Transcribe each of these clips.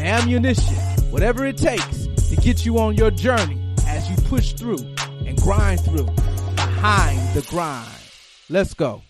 ammunition, whatever it takes to get you on your journey as you push through and grind through behind the grind. Let's go.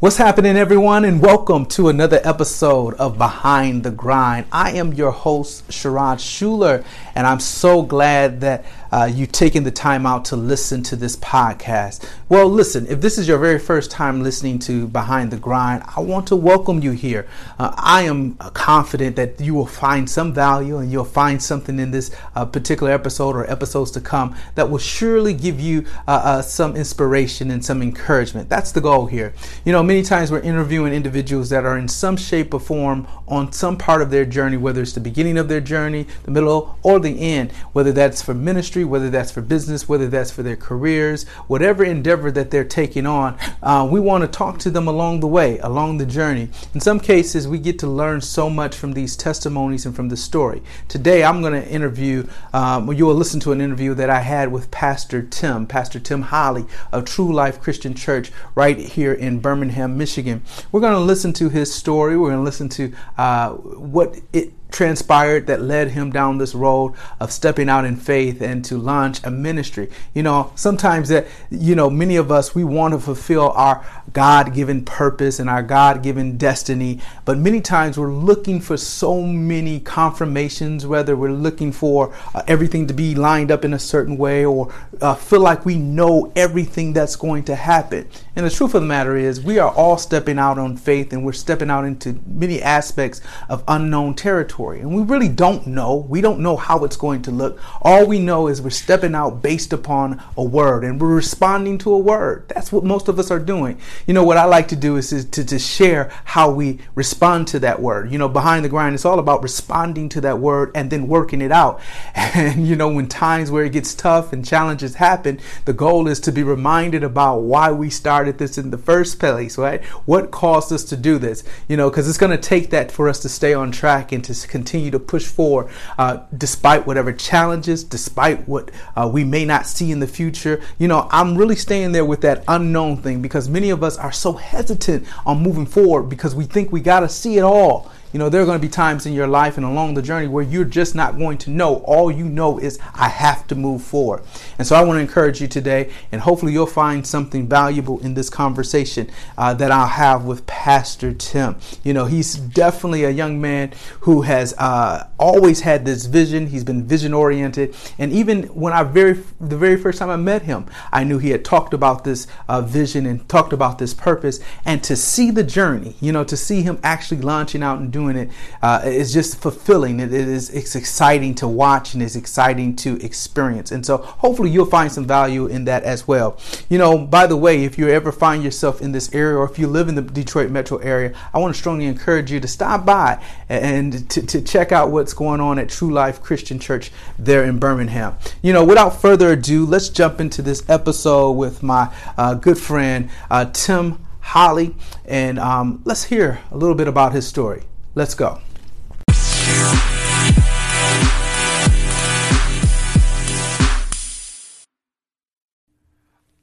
What's happening, everyone, and welcome to another episode of Behind the Grind. I am your host, Sherrod Schuler, and I'm so glad that uh, you taking the time out to listen to this podcast. Well, listen, if this is your very first time listening to Behind the Grind, I want to welcome you here. Uh, I am confident that you will find some value and you'll find something in this uh, particular episode or episodes to come that will surely give you uh, uh, some inspiration and some encouragement. That's the goal here. You know, many times we're interviewing individuals that are in some shape or form on some part of their journey, whether it's the beginning of their journey, the middle, or the end, whether that's for ministry ministry, whether that's for business, whether that's for their careers, whatever endeavor that they're taking on, uh, we want to talk to them along the way, along the journey. In some cases, we get to learn so much from these testimonies and from the story. Today, I'm going to interview, um, you will listen to an interview that I had with Pastor Tim, Pastor Tim Holly of True Life Christian Church right here in Birmingham, Michigan. We're going to listen to his story. We're going to listen to uh, what it transpired that led him down this road of stepping out in faith and to launch a ministry. You know, sometimes that, you know, many of us, we want to fulfill our God given purpose and our God given destiny, but many times we're looking for so many confirmations, whether we're looking for uh, everything to be lined up in a certain way or uh, feel like we know everything that's going to happen. And the truth of the matter is, we are all stepping out on faith and we're stepping out into many aspects of unknown territory And we really don't know. We don't know how it's going to look. All we know is we're stepping out based upon a word and we're responding to a word. That's what most of us are doing. You know, what I like to do is, is to, to share how we respond to that word. You know, behind the grind, it's all about responding to that word and then working it out. And, you know, when times where it gets tough and challenges happen, the goal is to be reminded about why we started this in the first place, right? What caused us to do this? You know, because it's going to take that for us to stay on track and to continue to push forward uh, despite whatever challenges, despite what uh, we may not see in the future. You know, I'm really staying there with that unknown thing because many of us are so hesitant on moving forward because we think we got to see it all. You know, there are going to be times in your life and along the journey where you're just not going to know. All you know is, I have to move forward. And so I want to encourage you today, and hopefully you'll find something valuable in this conversation uh, that I'll have with Pastor Tim. You know, he's definitely a young man who has uh, always had this vision. He's been vision oriented. And even when I very, the very first time I met him, I knew he had talked about this uh, vision and talked about this purpose. And to see the journey, you know, to see him actually launching out and doing doing it uh, is just fulfilling. It, it is it's exciting to watch and it's exciting to experience. And so hopefully you'll find some value in that as well. You know, by the way, if you ever find yourself in this area or if you live in the Detroit metro area, I want to strongly encourage you to stop by and to, to check out what's going on at True Life Christian Church there in Birmingham. You know, without further ado, let's jump into this episode with my uh, good friend uh, Tim Holly, and um, let's hear a little bit about his story. Let's go.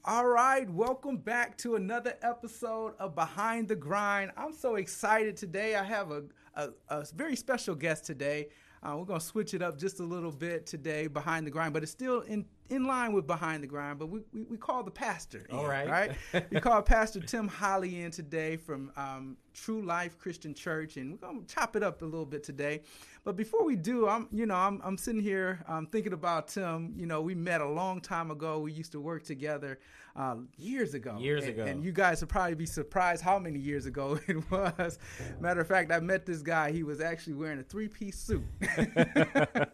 All right, welcome back to another episode of Behind the Grind. I'm so excited today. I have a, a, a very special guest today. Uh, we're going to switch it up just a little bit today, Behind the Grind, but it's still in in line with behind the grind, but we, we, we call the pastor. In, All right. Right? we call Pastor Tim Holly in today from um, True Life Christian Church, and we're going to chop it up a little bit today. But before we do, I'm you know I'm I'm sitting here um, thinking about Tim. You know, we met a long time ago. We used to work together uh, years ago. Years and, ago. And you guys would probably be surprised how many years ago it was. Matter of fact, I met this guy. He was actually wearing a three piece suit.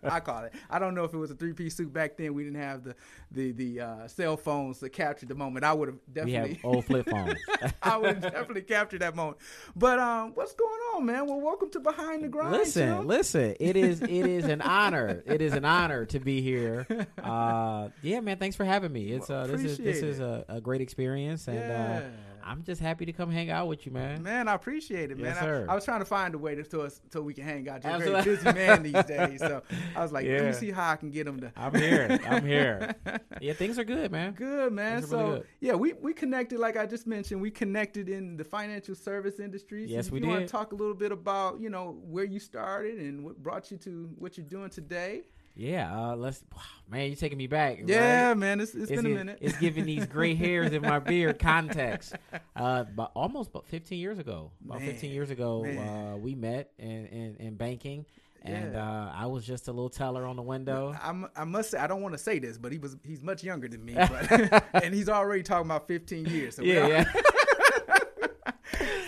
I call it. I don't know if it was a three piece suit back then. We didn't have have the the the uh, cell phones to capture the moment, I would have We definitely. have old flip phones. I would definitely capture that moment. But um, what's going on, man? Well, welcome to Behind the Grind. listen, Shil. listen. It is it is an honor. It is an honor to be here. Uh, yeah, man. Thanks for having me. It's uh, this is this is a, a great experience, and Yeah. uh, I'm just happy to come hang out with you, man. Man, I appreciate it, man. Yes, I- sir. I, was trying to find a way to so, so we can hang out. You're a very Absolutely. busy man these days, so I was like, let me see how I can get him to. I'm here. I'm here. Yeah, things are good, man. Good man. Things are really So good. yeah, we we connected like I just mentioned. We connected in the financial service industry. So Yes, if we you want did. to talk a little bit about you know where you started and what brought you to what you're doing today. Yeah, uh, let's. Wow, man, you're taking me back. Yeah, right? man. It's, it's been a minute. It's giving these gray hairs in my beard context. Uh, but almost about 15 years ago, about 15 years ago, uh, we met in, in, in banking, and Yeah. uh, I was just a little teller on the window. I'm, I must say I don't want to say this, but he was he's much younger than me, but, and he's already talking about 15 years. So Yeah, yeah.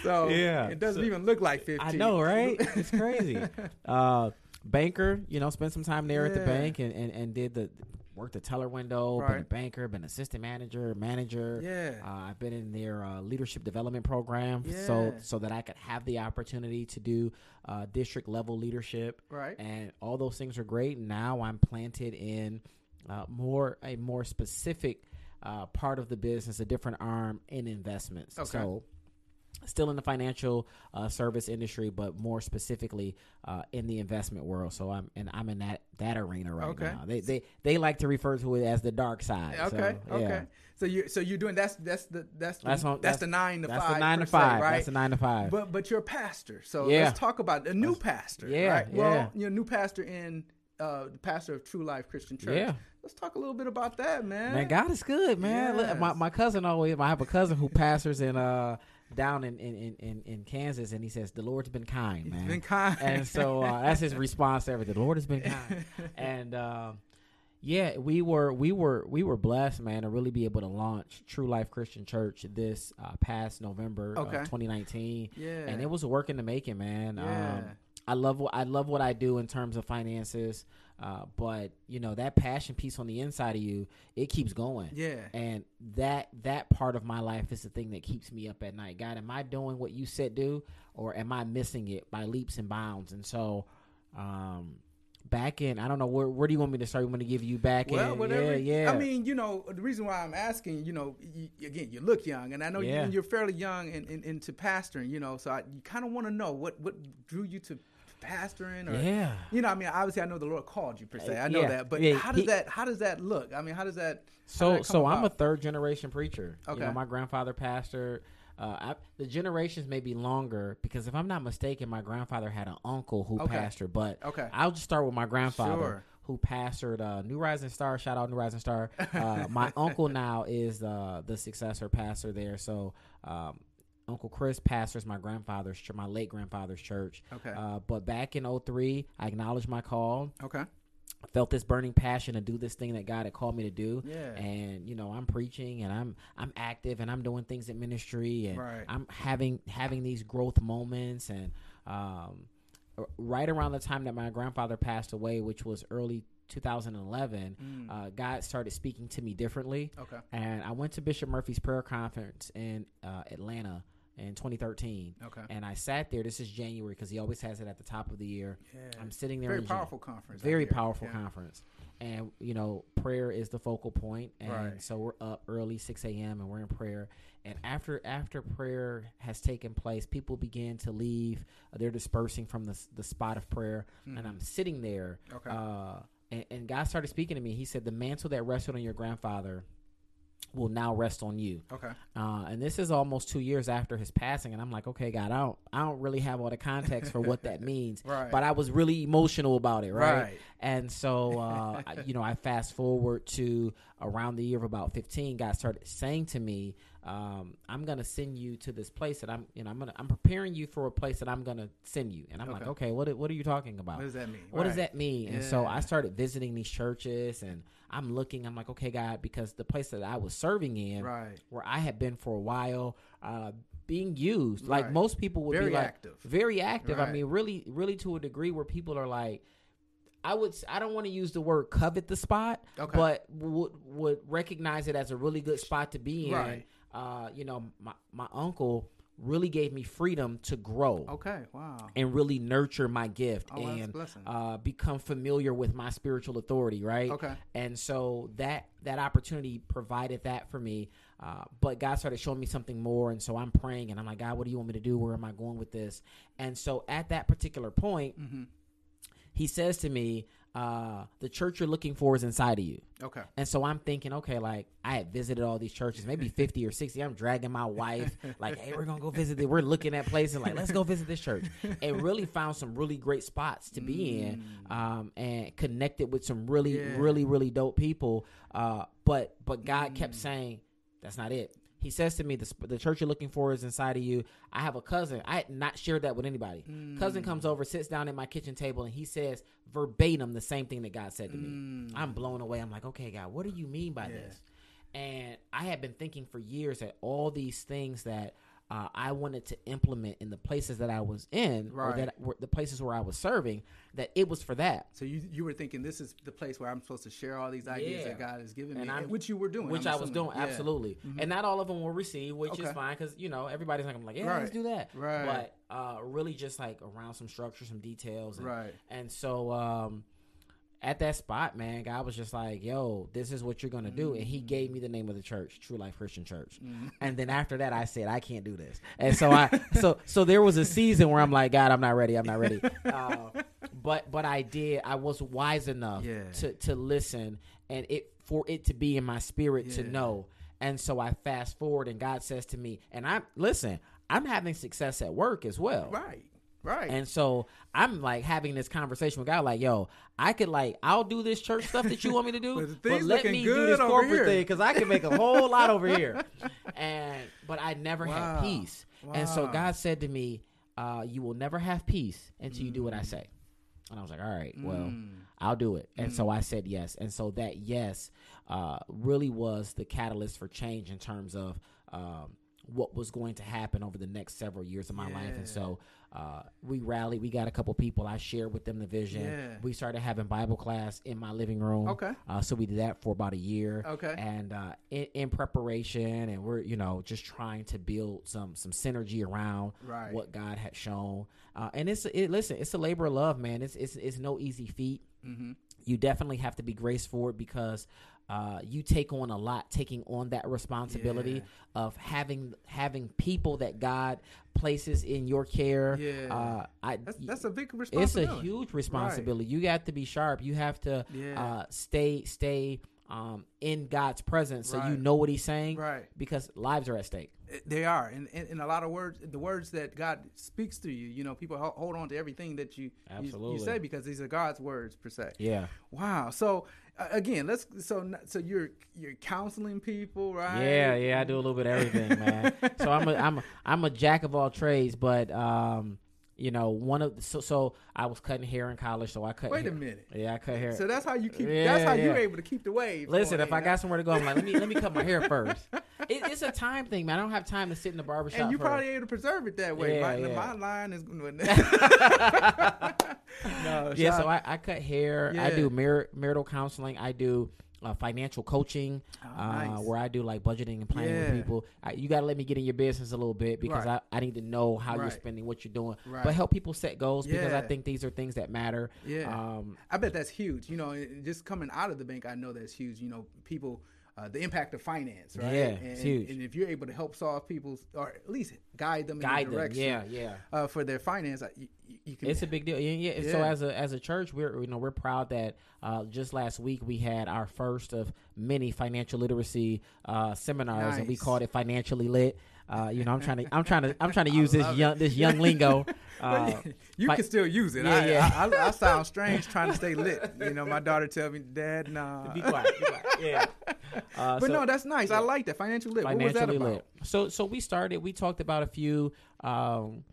So Yeah. it doesn't So- even look like 15. I know, right? It's crazy. uh, banker, you know, spent some time there at the bank and, and, and did the worked the teller window. Been a banker, been assistant manager, manager. Yeah. Uh, I've been in their uh, leadership development program, Yeah. so so that I could have the opportunity to do uh, district level leadership. Right. And all those things are great. Now I'm planted in uh, more a more specific uh, part of the business, a different arm in investments. Okay. So still in the financial uh, service industry, but more specifically uh, in the investment world. So I'm and I'm in that that arena right Okay. now. They they they like to refer to it as the dark side. Okay. So, yeah. okay. So you so you're doing that's that's the that's the, That's, that's, on, the nine to that's five. the nine to per se, five. right? That's the nine to five. But but you're a pastor, so Yeah. let's talk about a new pastor. Yeah, right? Well, yeah. you're a new pastor in uh, the pastor of True Life Christian Church. Yeah. Let's talk a little bit about that, man. Man, God is good, man. Look, My my cousin always. I have a cousin who pastors in uh down in in, in, in, Kansas, and he says the Lord's been kind, man. been kind. and so uh, that's his response to everything. The Lord has been kind, and um, yeah, we were we were we were blessed, man, to really be able to launch True Life Christian Church this uh, past November Okay. of 2019, Yeah. and it was a work in the making, man. Yeah. Um, I love what I love what I do in terms of finances, uh, but you know that passion piece on the inside of you, it keeps going. Yeah. And that that part of my life is the thing that keeps me up at night. God, am I doing what you said do, or am I missing it by leaps and bounds? And so, um, back in, I don't know where where do you want me to start? You want to give you back Well, in? whatever. Yeah, yeah. I mean, you know, the reason why I'm asking, you know, you, again, you look young, and I know Yeah. you, you're fairly young in, in, into pastoring, you know, so I, you kind of want to know what what drew you to pastoring, or Yeah. you know, I mean, obviously, I know the Lord called you per se, I know Yeah. that, but Yeah, how does he- that how does that look? I mean, how does that? So did that so come I'm a third generation preacher. You Okay. know, my grandfather pastored. Uh, I, the generations may be longer because if I'm not mistaken, my grandfather had an uncle who Okay. pastored. But Okay. I'll just start with my grandfather Sure. who pastored uh, New Rising Star. Shout out New Rising Star. Uh, my uncle now is uh, the successor pastor there. So um, Uncle Chris pastors my grandfather's church, my late grandfather's church. Okay. Uh, but back in 03, I acknowledged my call. okay, I felt this burning passion to do this thing that God had called me to do. Yeah. And you know, I'm preaching and I'm I'm active and I'm doing things in ministry and Right. I'm having having these growth moments and um right around the time that my grandfather passed away, which was early 2011, uh, God started speaking to me differently. Mm. Okay. And I went to Bishop Murphy's prayer conference in uh, Atlanta in 2013. Okay. And I sat there. This is January because he always has it at the top of the year. Yeah. I'm sitting there. Very Jan- powerful conference. Very powerful Yeah. conference and you know prayer is the focal point and Right. so we're up early 6 a.m and we're in prayer and after after prayer has taken place people begin to leave uh, they're dispersing from the, the spot of prayer and i'm sitting there Mm-hmm. Okay. uh, and, and god started speaking to me he said the mantle that rested on your grandfather will now rest on you Okay. uh, and this is almost two years after his passing, and I'm like, okay, God, I don't, I don't really have all the context for what that means, Right. but I was really emotional about it, right? Right. And so, uh, you know, I fast forward to around the year of about 15. God started saying to me, um, "I'm gonna send you to this place that I'm, you know, I'm gonna, I'm preparing you for a place that I'm gonna send you." And I'm like, Okay. okay, what, what are you talking about? What does that mean? What does that mean? And so I started visiting these churches and I'm looking, I'm like, okay, God, because the place that I was serving in, Right. where I had been for a while, uh, being used, like Right. most people would Very be like, active. very active. I mean, really, really to a degree where people are like, I would I don't want to use the word covet the spot, Okay. but would would recognize it as a really good spot to be in. Right. Uh, you know, my my uncle really gave me freedom to grow Okay. Wow. and really nurture my gift Oh, and uh, become familiar with my spiritual authority, right? Okay. And so that that opportunity provided that for me. Uh, but God started showing me something more, and so I'm praying, and I'm like, God, what do you want me to do? Where am I going with this? And so at that particular point, Mm-hmm. He says to me, uh, "The church you're looking for is inside of you." Okay. And so I'm thinking, okay, like I had visited all these churches, maybe 50 or 60. I'm dragging my wife, like, hey, we're going to go visit. it. We're looking at places, like, let's go visit this church. And really found some really great spots to be in um, and connected with some really, Yeah. really, really dope people. Uh, but but God kept saying, that's not it. He says to me, the, the church you're looking for is inside of you. I have a cousin. I had not shared that with anybody. Cousin comes mm. over, sits down at my kitchen table, and he says verbatim the same thing that God said to me. Mm. I'm blown away. I'm like, okay, God, what do you mean by this? And I had been thinking for years that all these things that uh, I wanted to implement in the places that I was in, or Right. that were the places where I was serving, that it was for that. So you you were thinking this is the place where I'm supposed to share all these ideas Yeah. that God has given And me, which you were doing, which I'm I was doing Yeah. Mm-hmm. absolutely, and not all of them will receive, which is fine because you know everybody's like, I'm like, yeah, Right. let's do that, Right. But uh, really, just like around some structure, some details, and, Right. And so um, at that spot, man, God was just like, yo, this is what you're gonna do, and He gave me the name of the church, True Life Christian Church. Mm-hmm. And then after that, I said, I can't do this, and so I, so so there was a season where I'm like, God, I'm not ready, I'm not ready. Uh, but but I did. I was wise enough Yeah. to to listen and it for it to be in my spirit to know. And so I fast forward and God says to me, and I'm listen, I'm having success at work as well. Right. Right. And so I'm like having this conversation with God, like, yo, I could like, I'll do this church stuff that you want me to do, But but, let me do this corporate here." thing because I can make a whole lot over here. And but I never Wow. had peace. And so God said to me, uh, you will never have peace until you do what I say. And I was like, all right, well, Mm. I'll do it. And so I said yes. And so that yes uh, really was the catalyst for change in terms of um, what was going to happen over the next several years of my life. And so uh, we rallied. We got a couple people. I shared with them the vision. Yeah. We started having Bible class in my living room. Okay. Uh, so we did that for about a year. Okay. And uh, in, in preparation, and we're you know just trying to build some some synergy around Right. what God had shown. Uh, and it's it, listen, it's a labor of love, man. It's it's it's no easy feat. Mm-hmm. You definitely have to be it because uh, you take on a lot, taking on that responsibility Yeah. of having having people that God places in your care. Yeah. Uh, I, That's that's a big responsibility. it's a huge responsibility. You got to be sharp. You have to Yeah. uh, stay stay um, in God's presence so you know what He's saying. Right. Because lives are at stake. They are, and in, a lot of words, the words that God speaks to you, you know, people hold on to everything that you you, you say because these are God's words per se. Yeah. Wow. So again, let's so so you're you're counseling people, right? Yeah, yeah, I do a little bit of everything, man. so I'm a I'm a, I'm a jack of all trades, but um, you know, one of so so I was cutting hair in college, so I cut. Wait a hair. minute. Yeah, I cut hair. So that's how you keep. Yeah, that's how yeah. you're able to keep the wave. Listen, if I got somewhere to go, I'm like, let me let me cut my hair first. It, it's a time thing, man. I don't have time to sit in the barbershop. and you probably able to preserve it that way. Yeah, my, yeah. my line is. no, yeah, so I, I cut hair. I do mar- marital counseling. I do uh, financial coaching, Oh, uh, nice. where I do like budgeting and planning Yeah. with people. I, you got to let me get in your business a little bit because Right. I, I need to know how you're spending, what you're doing, Right. but help people set goals because I think these are things that matter. Yeah. Um, I bet that's huge. You know, just coming out of the bank, I know that's huge. You know, people, uh, the impact of finance, right? Yeah, and, huge. And if you're able to help solve people's, or at least guide them in guide the them. direction, Yeah, yeah. uh, for their finance, uh, you, you- can. It's a big deal. Yeah, yeah. So as a as a church, we're you know we're proud that uh, just last week we had our first of many financial literacy uh, seminars, and we called it financially lit. Uh, you know, I'm trying to I'm trying to I'm trying to use this love it. young this young lingo. Uh, you can still use it. Yeah, I, yeah. I, I, I sound strange trying to stay lit. You know, my daughter tell me, Dad, nah. be quiet. Be quiet. Yeah. Uh, But so- no, that's nice. I like that financial lit. What was that financially about? lit. So so we started. We talked about a few um,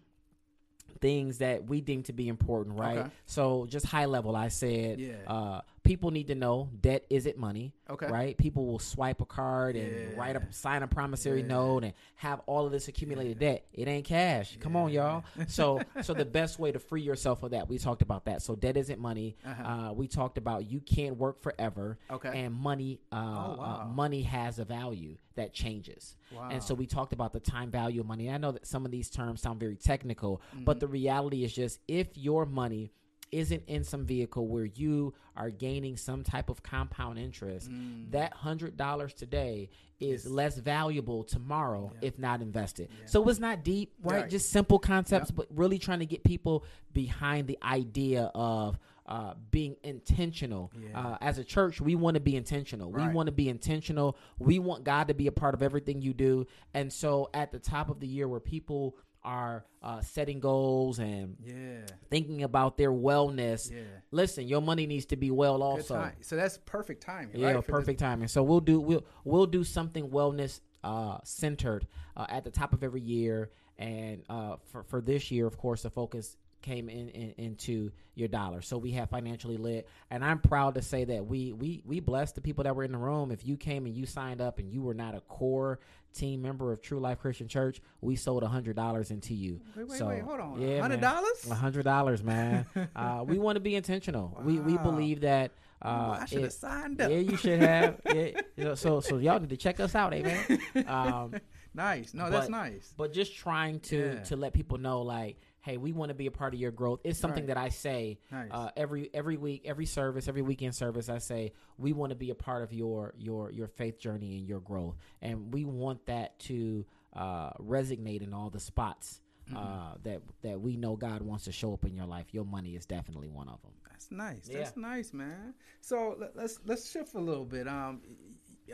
things that we deem to be important, right? Okay. So just high level, I said Yeah. uh, people need to know debt isn't money. Okay. Right? People will swipe a card and Yeah. write a sign a promissory Yeah. note and have all of this accumulated debt. It ain't cash. Come on, y'all. So so the best way to free yourself of that, we talked about that. So debt isn't money. Uh-huh. Uh, we talked about you can't work forever. Okay. And money uh, Oh, wow. uh, money has a value that changes. Wow. And so we talked about the time value of money. I know that some of these terms sound very technical, Mm-hmm. but the reality is just if your money isn't in some vehicle where you are gaining some type of compound interest, Mm. that hundred dollars today is less valuable tomorrow if not invested. So it's not deep, right? Right. Just simple concepts, but really trying to get people behind the idea of uh, being intentional. Yeah. Uh, as a church, we want to be intentional. Right. We want to be intentional. We want God to be a part of everything you do. And so at the top of the year where people are uh, setting goals and Yeah. thinking about their wellness, Yeah. listen, your money needs to be well also. So that's perfect timing, Yeah, right? for this- perfect timing. So we'll do we'll we'll do something wellness uh, centered uh, at the top of every year, and uh, for for this year, of course, the focus came in, in into your dollar. So we have financially lit, and I'm proud to say that we we we blessed the people that were in the room. If you came and you signed up and you were not a core team member of True Life Christian Church, we sold a hundred dollars into you. Wait, wait, so, wait, hold on. yeah. $100? A hundred dollars, man. uh, we want to be intentional. We we believe that. Uh, I should have signed up. yeah, you should have. Yeah, you know, so so y'all need to check us out, amen. Um, Nice. No, that's nice. but just trying to Yeah. to let people know, like, hey, we want to be a part of your growth. It's something Right. that I say Nice. uh, every every week, every service, every weekend service. I say we want to be a part of your your your faith journey and your growth, and we want that to uh, resonate in all the spots. Mm-hmm. Uh, that that we know God wants to show up in your life. Your money is definitely one of them. That's nice. Yeah. That's nice, man. So let, let's let's shift a little bit. Um,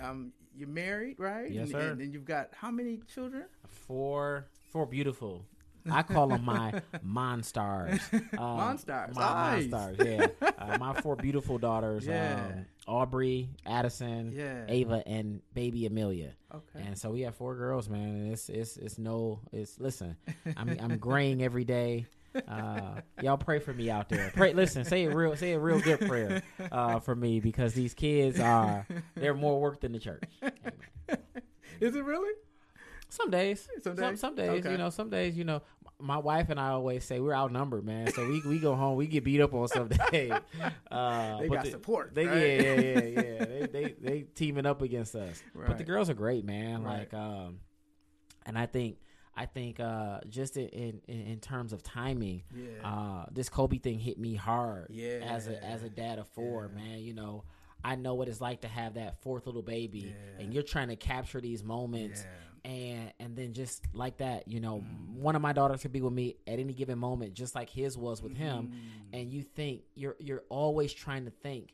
um, you're married, right? Yes, and, sir. And, and you've got how many children? Four, four beautiful. I call them my monstars. Uh, Monstars. My Nice. monstars. Yeah. Uh, my four beautiful daughters. Yeah. Um, Aubrey, Addison, Yeah. Ava, and baby Amelia. Okay. And so we have four girls, man. And it's it's it's no. It's listen. I'm I'm graying every day. Uh, y'all pray for me out there. Pray. Listen. Say a real. Say a real good prayer uh, for me because these kids are they're more work than the church. Amen. Is it really? Some days, Some some, days? some days, Okay. you know, some days, you know, my wife and I always say we're outnumbered, man. So we we go home, we get beat up on some days. Uh, They got the- support, They right? yeah yeah yeah yeah. they they they teaming up against us. But the girls are great, man. Right. Like um, and I think I think uh just in in, in terms of timing, Yeah. uh, this Kobe thing hit me hard. Yeah. as a as a dad of four, Yeah. man. You know. I know what it's like to have that fourth little baby, and you're trying to capture these moments. And and then just like that you know one of my daughters could be with me at any given moment just like his was with him Mm. and you think you're you're always trying to think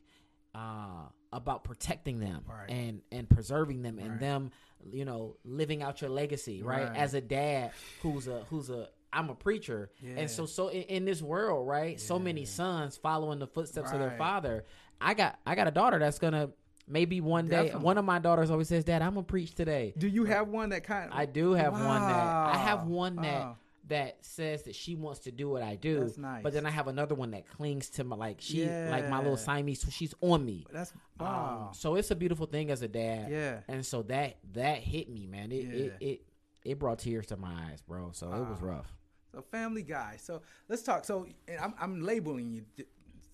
uh about protecting them Right. and and preserving them and them you know living out your legacy right, Right. as a dad who's a who's a I'm a preacher, Yeah. and so so in, in this world, right? So many sons following the footsteps of their father. I got I got a daughter that's gonna maybe one day. Definitely. One of my daughters always says, "Dad, I'm gonna preach today." Do you have one that kind of? I do have one that I have one that Wow. that says that she wants to do what I do. That's nice. But then I have another one that clings to my like she like my little Yeah. Siamese. So she's on me. That's Um, wow. so it's a beautiful thing as a dad. Yeah. And so that that hit me, man. It it, Yeah. it it brought tears to my eyes, bro. So it was rough. So Family Guy. So let's talk. So and I'm, I'm labeling you.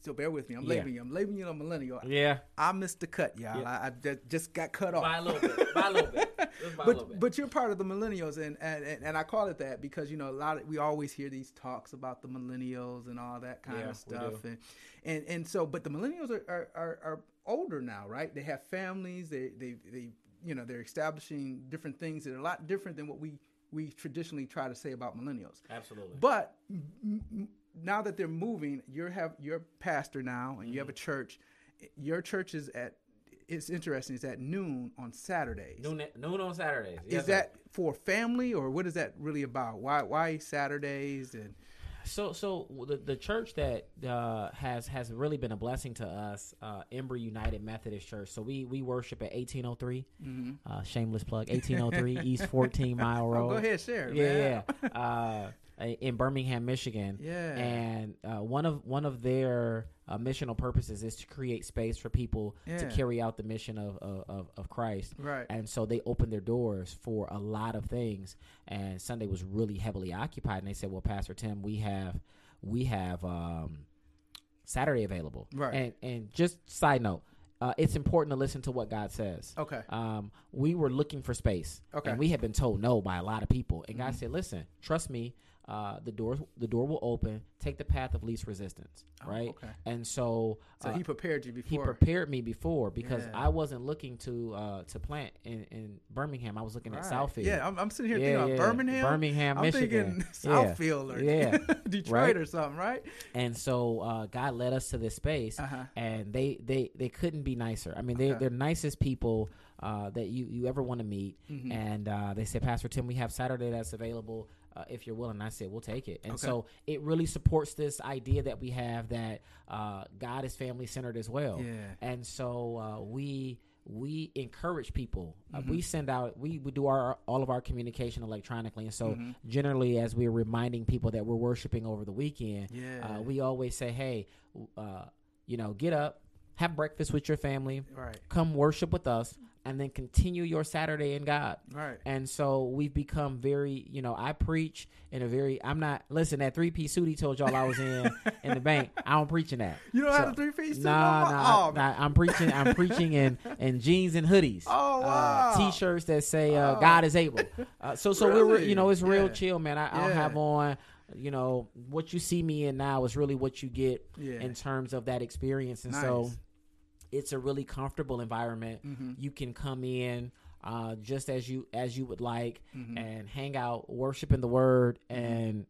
So bear with me. I'm Yeah. labeling you. I'm labeling you a millennial. Yeah. I missed the cut, y'all. Yeah. I, I just, got cut off. By a little bit. By a little bit. A little but bit. but you're part of the millennials, and, and and and I call it that because you know a lot of we always hear these talks about the millennials and all that kind Yeah, of stuff, and and and so but the millennials are are, are are older now, right? They have families. They they they you know they're establishing different things that are a lot different than what we we traditionally try to say about millennials. Absolutely. But m- m- now that they're moving, you're have your pastor now, and you have a Mm-hmm. church. Your church is at. It's interesting. It's at noon on Saturdays. noon, noon on Saturdays. Yes, is that for family or what is that really about? Why why Saturdays and So, so the the church that uh, has has really been a blessing to us, uh, Embury United Methodist Church. So we we worship at eighteen oh three. Uh, shameless plug, eighteen oh three East Fourteen Mile Road. oh, go ahead share Yeah, yeah. Uh, in Birmingham, Michigan. Yeah. And uh, one of one of their uh, missional purposes is to create space for people to carry out the mission of of, of, Christ. Right. And so they opened their doors for a lot of things. And Sunday was really heavily occupied. And they said, "Well, Pastor Tim, we have we have um, Saturday available." Right. And and just side note, uh, it's important to listen to what God says. Okay. Um, we were looking for space, Okay. and we had been told no by a lot of people. And Mm-hmm. God said, "Listen, trust me. Uh, the door the door will open. Take the path of least resistance." Right. Oh, okay. And so, So uh, he prepared you before. he prepared me before because Yeah. I wasn't looking to uh, to plant in, in Birmingham. I was looking at Southfield. Yeah, I'm, I'm sitting here Yeah, thinking yeah. about Birmingham. Birmingham, I'm Michigan. Southfield or Yeah. Detroit Right. or something, right? And so uh, God led us to this space, Uh-huh. and they, they, they couldn't be nicer. I mean, they, Okay. they're nicest people uh, that you, you ever want to meet. Mm-hmm. And uh, they said, Pastor Tim, we have Saturday that's available uh, if you're willing. And I said, we'll take it. And Okay. so it really supports this idea that we have that uh, God is family centered as well. Yeah. And so uh, we we encourage people. Uh, Mm-hmm. we send out we, we do our all of our communication electronically, and so Mm-hmm. generally, as we're reminding people that we're worshiping over the weekend, Yeah. uh, we always say, "Hey, uh, you know, get up, have breakfast with your family, Right. come worship with us, and then continue your Saturday in God." Right. And so we've become very, you know, I preach in a very. I'm not listen that three piece suit he told y'all I was in in the bank. I don't preach in that. You don't So- have a three piece suit? Nah, no nah, Oh, nah, I'm preaching. I'm preaching in, in jeans and hoodies. Oh, wow. Uh, t-shirts that say uh, Oh. "God is able." Uh, so, so we're you know it's real Yeah. chill, man. I, I'll Yeah. have on, you know, what you see me in now is really what you get Yeah. in terms of that experience, and so Nice. It's a really comfortable environment. Mm-hmm. You can come in uh, just as you as you would like Mm-hmm. and hang out, worship in the Word, and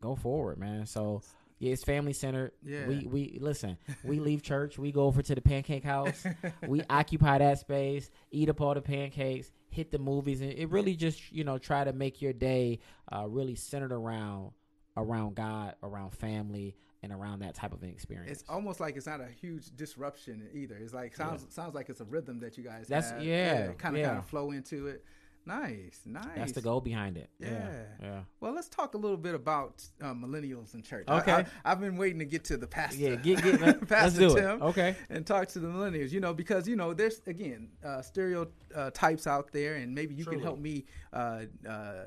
go forward, man. So. Yeah, it's family centered. Yeah. We we listen. We leave church. We go over to the pancake house. we occupy that space. Eat up all the pancakes. Hit the movies, and it really just you know try to make your day uh, really centered around around God, around family, and around that type of an experience. It's almost like it's not a huge disruption either. It's like sounds sounds like it's a rhythm that you guys That's- have. yeah, kind of yeah. kind of flow into it. Nice, nice. That's the goal behind it. Yeah, Yeah. yeah. Well, let's talk a little bit about uh, millennials in church. Okay. I, have been waiting to get to the pastor. Yeah, get- get- let- let's pastor do it. Tim. Okay. And talk to the millennials. You know, because you know, there's again uh, stereotypes out there, and maybe you Truly. can help me. Uh, uh,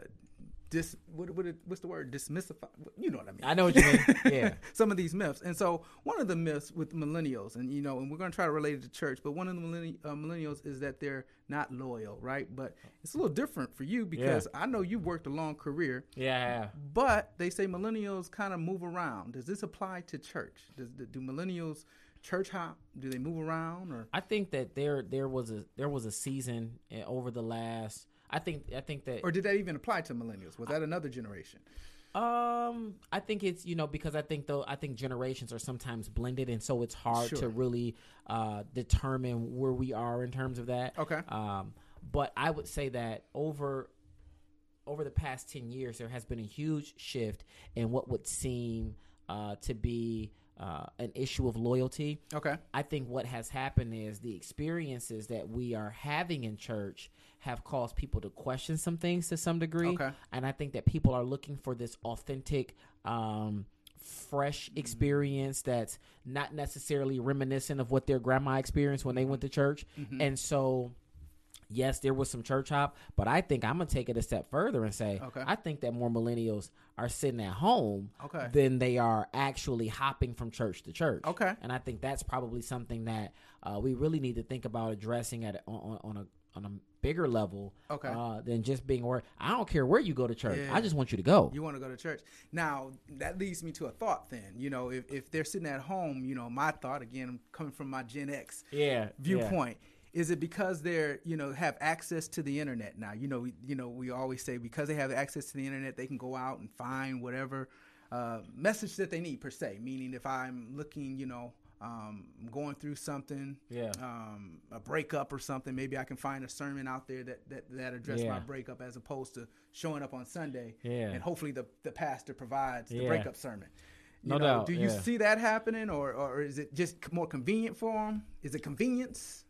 dis what, what it- what's the word dismissify? You know what I mean? I know what you mean. Yeah. some of these myths. And so one of the myths with millennials, and you know, and we're going to try to relate it to church, but one of the millenni- uh, millennials is that they're not loyal, right? But it's a little different for you because I know you've worked a long career, Yeah. but they say millennials kind of move around. Does this apply to church? Does do millennials church hop? Do they move around or? I think that there there was a there was a season uh, over the last. I think I think that Or did that even apply to millennials? Was that another generation? Um, I think it's you know because I think though I think generations are sometimes blended, and so it's hard Sure. to really uh, determine where we are in terms of that. Okay. Um, but I would say that over over the past ten years, there has been a huge shift in what would seem uh, to be uh, an issue of loyalty. Okay. I think what has happened is the experiences that we are having in church have caused people to question some things to some degree. Okay. And I think that people are looking for this authentic, um, fresh Mm-hmm. experience that's not necessarily reminiscent of what their grandma experienced when they went to church. Mm-hmm. And so. Yes, there was some church hop, but I think I'm gonna take it a step further and say Okay. I think that more millennials are sitting at home Okay. than they are actually hopping from church to church. Okay. And I think that's probably something that uh, we really need to think about addressing at on, on, a on a bigger level Okay. uh, than just being where I don't care where you go to church. Yeah. I just want you to go. You want to go to church. Now, that leads me to a thought then. You know, if, if they're sitting at home, you know, my thought, again, coming from my Gen X yeah. viewpoint. Is it because they're you know have access to the internet now? You know we, you know we always say because they have access to the internet, they can go out and find whatever uh, message that they need per se. Meaning, if I'm looking, you know, um, going through something, Yeah. um, a breakup or something, maybe I can find a sermon out there that that that address my breakup as opposed to showing up on Sunday. Yeah. and hopefully the the pastor provides the Yeah. breakup sermon. You No know, doubt, Do you yeah. see that happening, or or is it just more convenient for them? Is it convenience?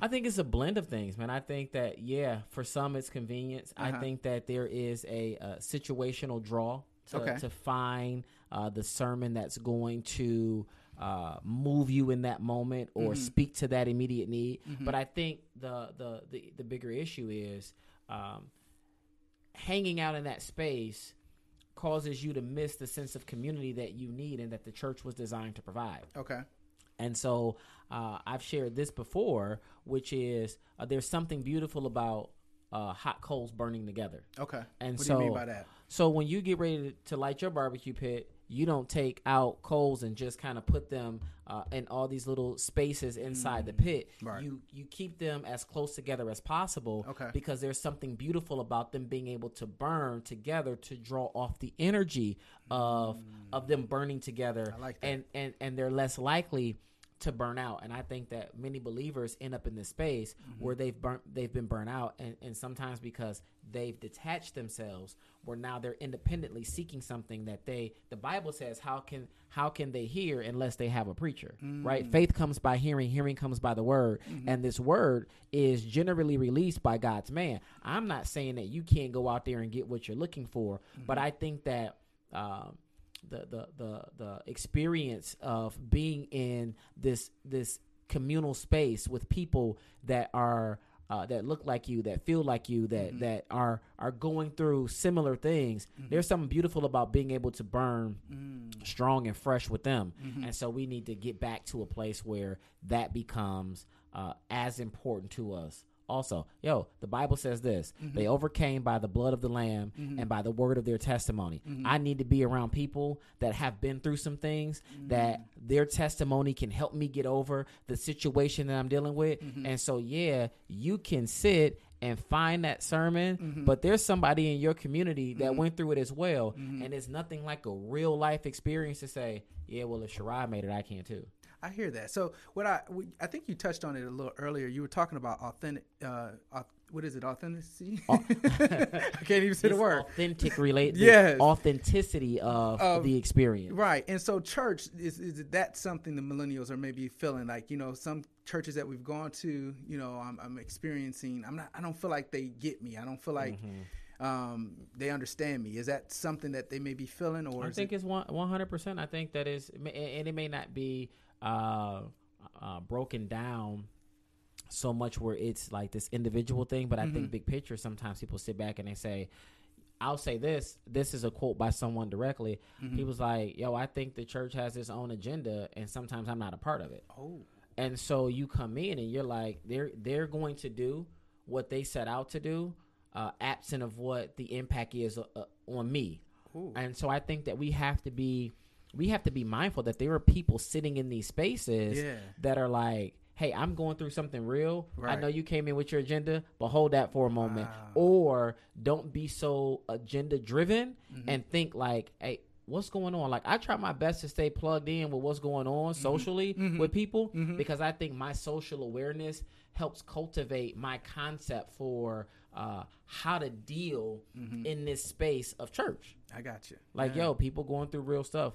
I think it's a blend of things, man. I think that yeah, for some it's convenience. I Uh-huh. think that there is a, uh situational draw to, Okay. to find uh, the sermon that's going to uh, move you in that moment or Mm-hmm. speak to that immediate need. But I think the the the, the bigger issue is um, hanging out in that space causes you to miss the sense of community that you need and that the church was designed to provide. Okay. And so uh, I've shared this before, which is uh, there's something beautiful about uh, hot coals burning together. Okay. And what so, do you mean by that? So when you get ready to, to light your barbecue pit, you don't take out coals and just kind of put them uh, in all these little spaces inside the pit. Mm. Right. You you keep them as close together as possible Okay. because there's something beautiful about them being able to burn together to draw off the energy of of them burning together. Mm. I like that. And and and they're less likely to burn out. And I think that many believers end up in this space Mm-hmm. where they've burnt they've been burnt out and, and sometimes because they've detached themselves where now they're independently seeking something that they the Bible says how can how can they hear unless they have a preacher? Right? Mm. Faith comes by hearing, hearing comes by the word. Mm-hmm. And this word is generally released by God's man. I'm not saying that you can't go out there and get what you're looking for, but Mm-hmm. I think that um, the, the the the experience of being in this this communal space with people that are uh, that look like you, that feel like you, that that are are going through similar things. There's something beautiful about being able to burn strong and fresh with them, and so we need to get back to a place where that becomes uh, as important to us. Also, yo, the Bible says this: mm-hmm. they overcame by the blood of the Lamb mm-hmm. and by the word of their testimony. Mm-hmm. I need to be around people that have been through some things that their testimony can help me get over the situation that I'm dealing with. And so, yeah, you can sit and find that sermon, but there's somebody in your community that went through it as well, and it's nothing like a real life experience to say, yeah, well, if Shirai made it, I can too. I hear that. So what I we, I think you touched on it a little earlier. You were talking about authentic. Uh, what is it? Authenticity. I can't even say the word. authentic relate Yes. authenticity of Of- the experience Right. And so church is is that something the millennials are maybe feeling like, you know, some churches that we've gone to, you know, I'm, I'm experiencing, I'm not, I don't feel like they get me. I don't feel like Mm-hmm. um, they understand me. Is that something that they may be feeling or I think it, it's one one hundred percent. I think that is, and it may not be uh, uh, broken down so much where it's like this individual thing, but I Mm-hmm. think big picture. Sometimes people sit back and they say, "I'll say this." This is a quote by someone directly. Mm-hmm. He was like, "Yo, I think the church has its own agenda, and sometimes I'm not a part of it." oh, And so you come in and you're like, they're they're going to do what they set out to do, uh, absent of what the impact is uh, uh, on me. Ooh. And so I think that we have to be we have to be mindful that there are people sitting in these spaces Yeah. that are like, hey, I'm going through something real. I know you came in with your agenda, but hold that for a moment. Wow. Or don't be so agenda driven Mm-hmm. and think like, hey, what's going on? Like I try my best to stay plugged in with what's going on Mm-hmm. socially with people because I think my social awareness helps cultivate my concept for uh, how to deal Mm-hmm. in this space of church. I got you. Like, Yeah. yo, people going through real stuff.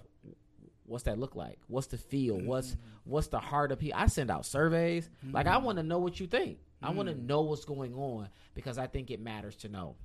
What's that look like? What's the feel? What's mm-hmm. what's the heart of people? I send out surveys. Like, I mm-hmm. want to know what you think. I want to mm. know what's going on because I think it matters to know.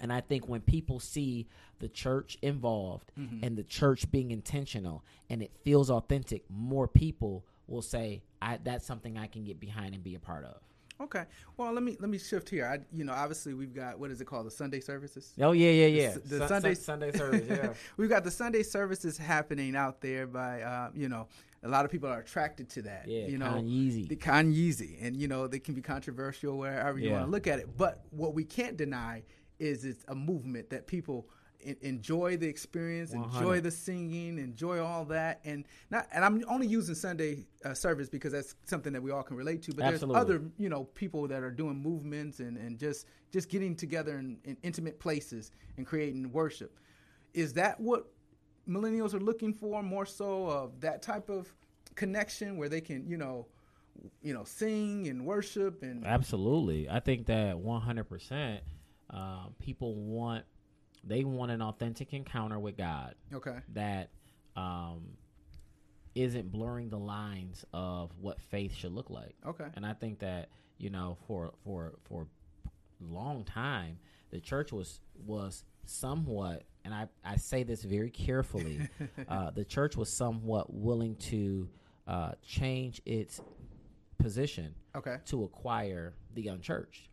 And I think when people see the church involved mm-hmm. and the church being intentional and it feels authentic, more people will say, I, "That's something I can get behind and be a part of." Okay. Well, let me let me shift here. I, you know, obviously we've got what is it called, the Sunday services. Oh yeah, yeah, yeah. The, the Sun- Sunday Sun- Sunday service. Yeah. we've got the Sunday services happening out there by, uh, you know, a lot of people are attracted to that. Yeah, you know, Kanye-Yeezy. the Kanye-Yeezy, and you know they can be controversial wherever you Yeah. want to look at it. But what we can't deny is it's a movement that people enjoy the experience, 100. enjoy the singing, enjoy all that, and not. And I'm only using Sunday uh, service because that's something that we all can relate to. But Absolutely. there's other, you know, people that are doing movements and and just just getting together in, in intimate places and creating worship. Is that what millennials are looking for more so of that type of connection where they can, you know, you know, sing and worship and Absolutely. I think that 100% uh, people want they want an authentic encounter with God okay. that um, isn't blurring the lines of what faith should look like. Okay. And I think that you know for for for a long time the church was was somewhat and I, I say this very carefully uh, the church was somewhat willing to uh, change its position Okay. to acquire the unchurched.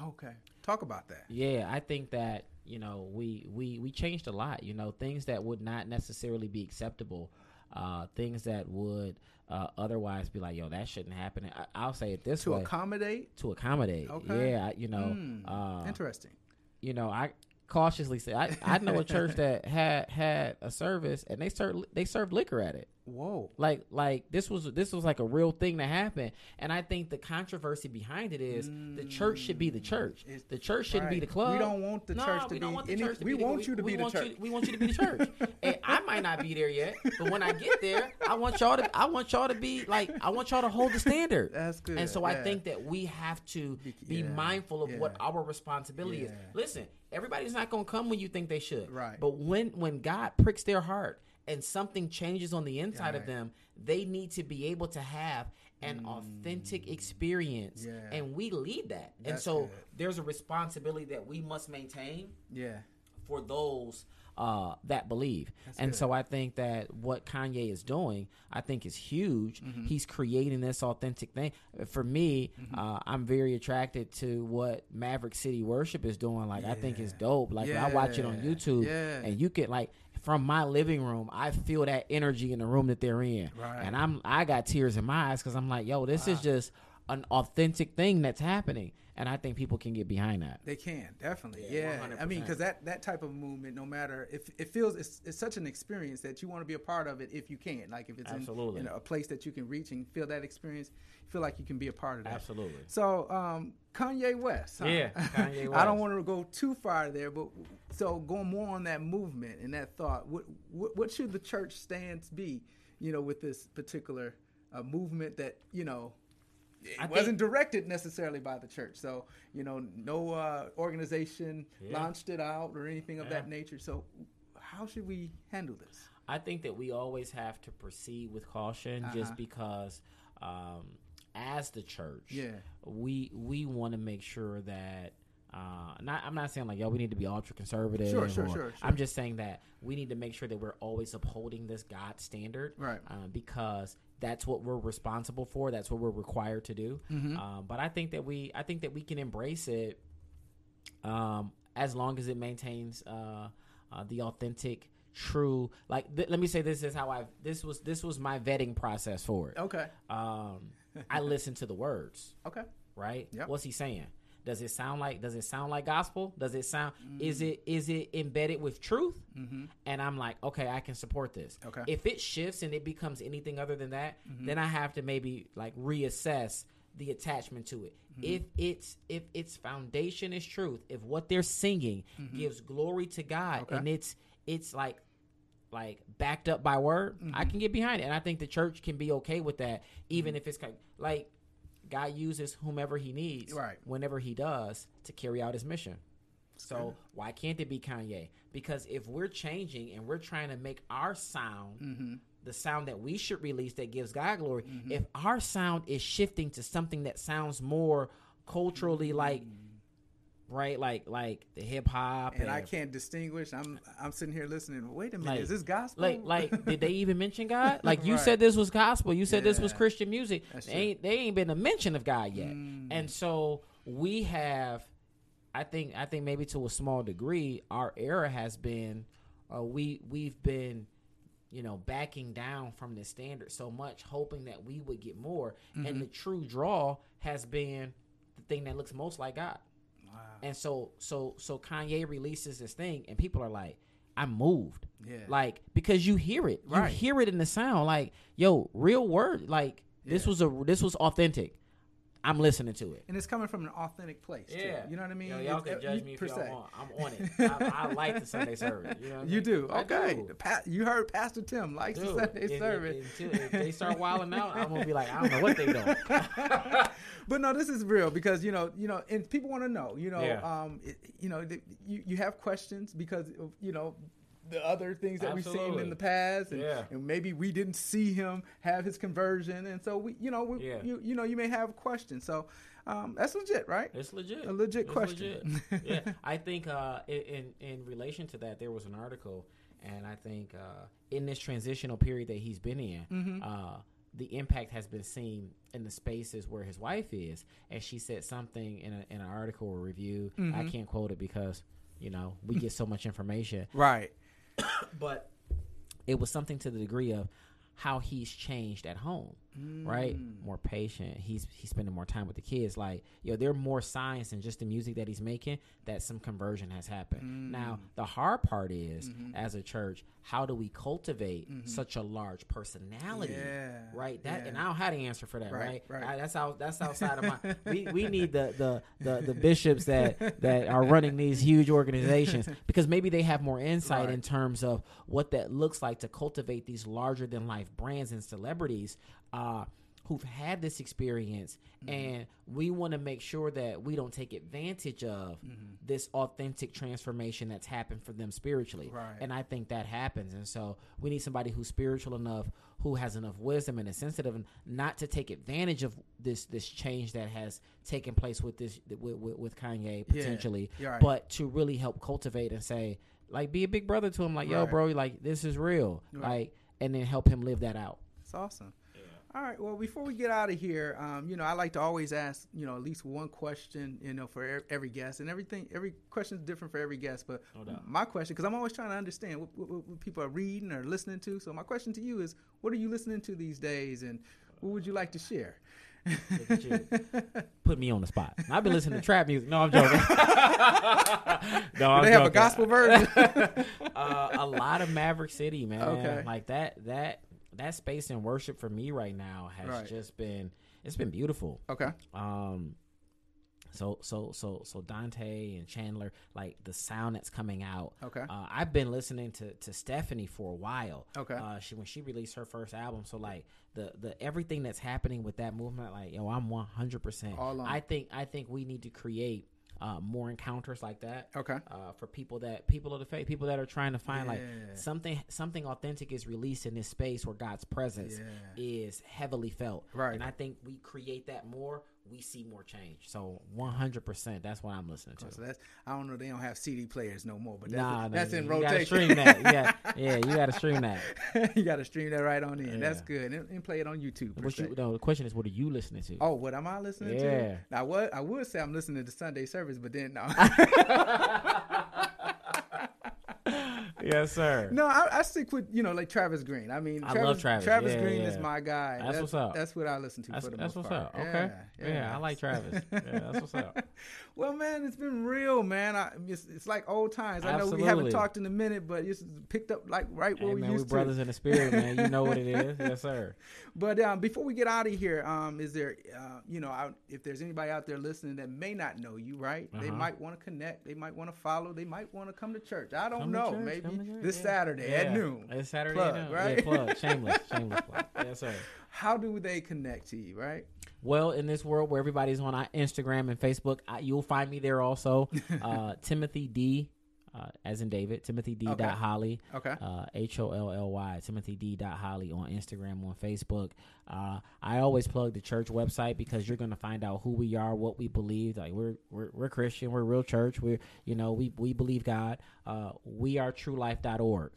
Okay. Talk about that. Yeah, I think that you know we we we changed a lot. You know, things that would not necessarily be acceptable, uh, things that would uh, otherwise be like, yo, that shouldn't happen. I, I'll say it this To way: to accommodate. to accommodate. Okay. Yeah, you know, Hmm. uh, Interesting. you know, I cautiously say I, I know a church that had had a service and they served they served liquor at it. Whoa. Like like this was this was like a real thing that happened, and I think the controversy behind it is the church should be the mm. church. It's- the church shouldn't be the club. We don't want the No, church to we be want any- church to we be the- want you to we be the church. we want you to be the church. and I might not be there yet, but when I get there, I want y'all to I want y'all to be like I want y'all to hold the standard. That's good, And so I think that we have to Be- yeah, mindful of what our responsibility is. Listen, everybody's not going to come when you think they should. Right. But when when God pricks their heart and something changes on the inside of them, they need to be able to have an authentic experience. Yeah. And we lead that. and so good. there's a responsibility that we must maintain Yeah. For those uh, that believe. and good. so I think that what Kanye is doing, I think is huge. Mm-hmm. He's creating this authentic thing. For me, Mm-hmm. uh, I'm very attracted to what Maverick City Worship is doing. Like I think it's dope. Like I watch it on YouTube Yeah. and you can like from my living room, I feel that energy in the room that they're in. Right. And I'm I got tears in my eyes cuz I'm like, yo, this is just an authentic thing that's happening. And I think people can get behind that. They can definitely, Yeah, yeah. I mean, because that that type of movement, no matter if it feels it's, it's such an experience that you want to be a part of it if you can. Like if it's Absolutely. in a place that you can reach and feel that experience, feel like you can be a part of that. Absolutely. So um, Kanye West. huh? Yeah, Kanye West. I don't want to go too far there, but so going more on that movement and that thought, what what, what should the church stance be? You know, with this particular uh, movement that you know. It I wasn't directed necessarily by the church, so you know, no uh, organization Yeah. launched it out or anything of that nature. So, how should we handle this? I think that we always have to proceed with caution, Uh-huh. just because, um, as the church, Yeah. we we want to make sure that. Uh, not, I'm not saying like yo, we need to be ultra conservative. Sure, sure, sure, sure. I'm just saying that we need to make sure that we're always upholding this God standard, Right. Uh, because that's what we're responsible for. That's what we're required to do. Mm-hmm. Um, but I think that we, I think that we can embrace it, um, as long as it maintains uh, uh, the authentic, true. Like, th- let me say this is how I. This was this was my vetting process for it. Okay. Um, I listened to the words Okay. right? Yep. What's he saying? Does it sound like does it sound like gospel? Does it sound Mm. is it is it embedded with truth? Mm-hmm. And I'm like, okay, I can support this. Okay. If it shifts and it becomes anything other than that, Mm-hmm. then I have to maybe like reassess the attachment to it. Mm-hmm. If it's if its foundation is truth, if what they're singing gives glory to God Mm-hmm. Okay. and it's it's like like backed up by word, I Mm-hmm. can get behind it, and I think the church can be okay with that, even if it's kind like God uses whomever He needs, Right. Whenever He does to carry out His mission. So why can't it be Kanye? Because if we're changing and we're trying to make our sound Mm-hmm. the sound that we should release that gives God glory, if our sound is shifting to something that sounds more culturally like right, like like the hip hop And I can't distinguish. I'm I'm sitting here listening. Wait a minute, Like- is this gospel? like like did they even mention God? Like you Right. said this was gospel. You said this was Christian music. They. Mm. ain't they ain't been a mention of God yet. And so we have I think I think maybe to a small degree our era has been uh, we we've been you know backing down from the standard so much hoping that we would get more Mm-hmm. and the true draw has been the thing that looks most like God. Wow. And so so so Kanye releases this thing and people are like, I'm moved. Yeah. Like because you hear it. You hear it in the sound. Like, yo, real word. Like this was a this was authentic. I'm listening to it. and it's coming from an authentic place. too. you know what I mean. Yo, y'all It's- can uh, judge me if y'all se. want. I'm on it. I, I like the Sunday service. You, know what You mean? do I okay. do. Pa- you heard Pastor Tim likes Dude, the Sunday if- if- service. Until if they start wilding out, I'm gonna be like, I don't know what they doing. but no, this is real because you know, you know, and people want to know. You know, Yeah. um, it, you know, you you have questions because you know the other things that we've seen in the past, and, Yeah. and maybe we didn't see him have his conversion, and so we, you know, we, Yeah. you, you know, you may have questions. So um, that's legit, right? It's legit. A legit It's question. legit. yeah, I think uh, in in- in relation to that, there was an article, and I think uh, in this transitional period that he's been in, Mm-hmm. uh, the impact has been seen in the spaces where his wife is, and she said something in, a, in an article or review. Mm-hmm. I can't quote it because you know we get so much information, Right. but it was something to the degree of how he's changed at home right Mm. more patient he's he's spending more time with the kids like yo there are more signs than just the music that he's making that some conversion has happened Mm. now the hard part is Mm-hmm. as a church how do we cultivate such a large personality Yeah, right that yeah. and i don't have the answer for that Right, right, right. I- that's out that's outside of my we, we need the, the the the bishops that that are running these huge organizations because maybe they have more insight Right. in terms of what that looks like to cultivate these larger than life brands and celebrities uh, who've had this experience, Mm-hmm. and we want to make sure that we don't take advantage of Mm-hmm. this authentic transformation that's happened for them spiritually. Right. And I think that happens, and so we need somebody who's spiritual enough, who has enough wisdom and is sensitive, and not to take advantage of this this change that has taken place with this with, with, with Kanye potentially, you're right. but to really help cultivate and say. Like be a big brother to him, like yo, Right. bro, like this is real, like, and then help him live that out. It's awesome. All right. Well, before we get out of here, um, you know, I like to always ask, you know, at least one question, you know, for every guest, and everything. Every question is different for every guest. But No my question, because I'm always trying to understand what, what, what people are reading or listening to. So my question to you is, what are you listening to these days, and what would you like to share? Look at you. Put me on the spot. I've been listening to trap music. No, I'm joking. no, I'm they have a gospel version. uh, a lot of Maverick City, man. Okay. Like that that that space in worship for me right now has Right. just been it's been beautiful. okay. Um so so so so Dante and Chandler, like the sound that's coming out. Okay. Uh, I've been listening to to Stephanie for a while. Okay. Uh, she when she released her first album, so like the the everything that's happening with that movement, like yo, I'm 100. percent. I think I think we need to create uh, more encounters like that. Okay. Uh, for people that people of the faith, people that are trying to find like something something authentic is released in this space where God's presence Yeah. is heavily felt. Right. And I think we create that more, we see more change. So 100%, that's what I'm listening oh, to. So that's I don't know. They don't have CD players no more, but that's, Nah, that's nah, in you rotation. gotta stream that. Got, yeah, you got to stream that. you got to stream that right on in. That's good, and, and play it on YouTube. What you, no, the question is, what are you listening to? Oh, what am I listening Yeah. to? Now, what I would say I'm listening to Sunday service, but then no, yes, sir. no, I, I stick with you know like Travis Green. I mean, I Travis, love Travis. Travis Yeah, Green yeah. is my guy. That's what's up. That's what I listen to That's, for the that's most what's part. up. Okay. Yeah, I like Travis. Yeah, that's what's up. well, man, it's been real, man. I, it's, it's like old times. I know we haven't talked in a minute, but it's picked up like right where Hey, we man, we used brothers in the spirit, man. You know what it is. Yes, sir. But um, before we get out of here, um, is there, uh, you know, I, if there's anybody out there listening that may not know you, right? They Uh-huh. might want to connect. They might want to follow. They might want to come to church. I don't Come know. Maybe to this yeah. Saturday Yeah. at noon. It's Saturday Plug, at noon. right? Yeah, plug. Shameless. Shameless plug. Yes, sir. How do they connect to you, right? Well, in this world where everybody's on Instagram and Facebook, I, you'll find me there also. Uh, Timothy D, uh, as in David, Timothy D. Okay. Holly, Okay. uh, H O L L Y, Timothy D. Holly on Instagram, on Facebook. Uh, I always plug the church website because you're gonna find out who we are, what we believe. Like we're we're, we're Christian, we're real church. We're you know we we believe God. Uh, we are truelife.org.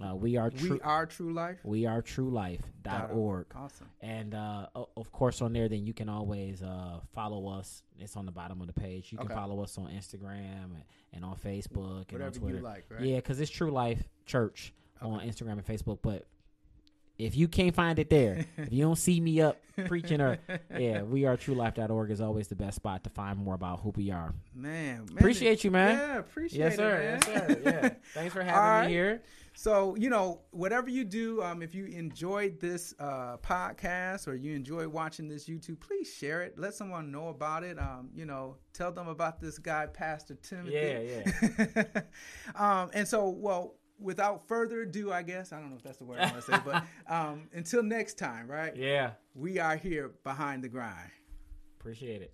Uh, we are true. we are True Life. we are truelife.org. Awesome. And uh, of course, on there, then you can always uh, follow us. It's on the bottom of the page. You can Okay. follow us on Instagram and, and on Facebook and on Whatever you Twitter. like, right? Yeah, because it's True Life Church on Instagram and Facebook. But if you can't find it there, if you don't see me up preaching or yeah, we are truelife.org is always the best spot to find more about who we are. Man, man, Appreciate you, man. Yeah, appreciate yes, it, sir. man. Yes, sir. Yeah. Thanks for having right. me here. So, you know, whatever you do, um, if you enjoyed this uh, podcast or you enjoy watching this YouTube, please share it. Let someone know about it. Um, you know, tell them about this guy, Pastor Timothy. Yeah, yeah. um, and so, well, without further ado, I guess I don't know if that's the word I want to say, but um, until next time, right? Yeah, we are here behind the grind. Appreciate it.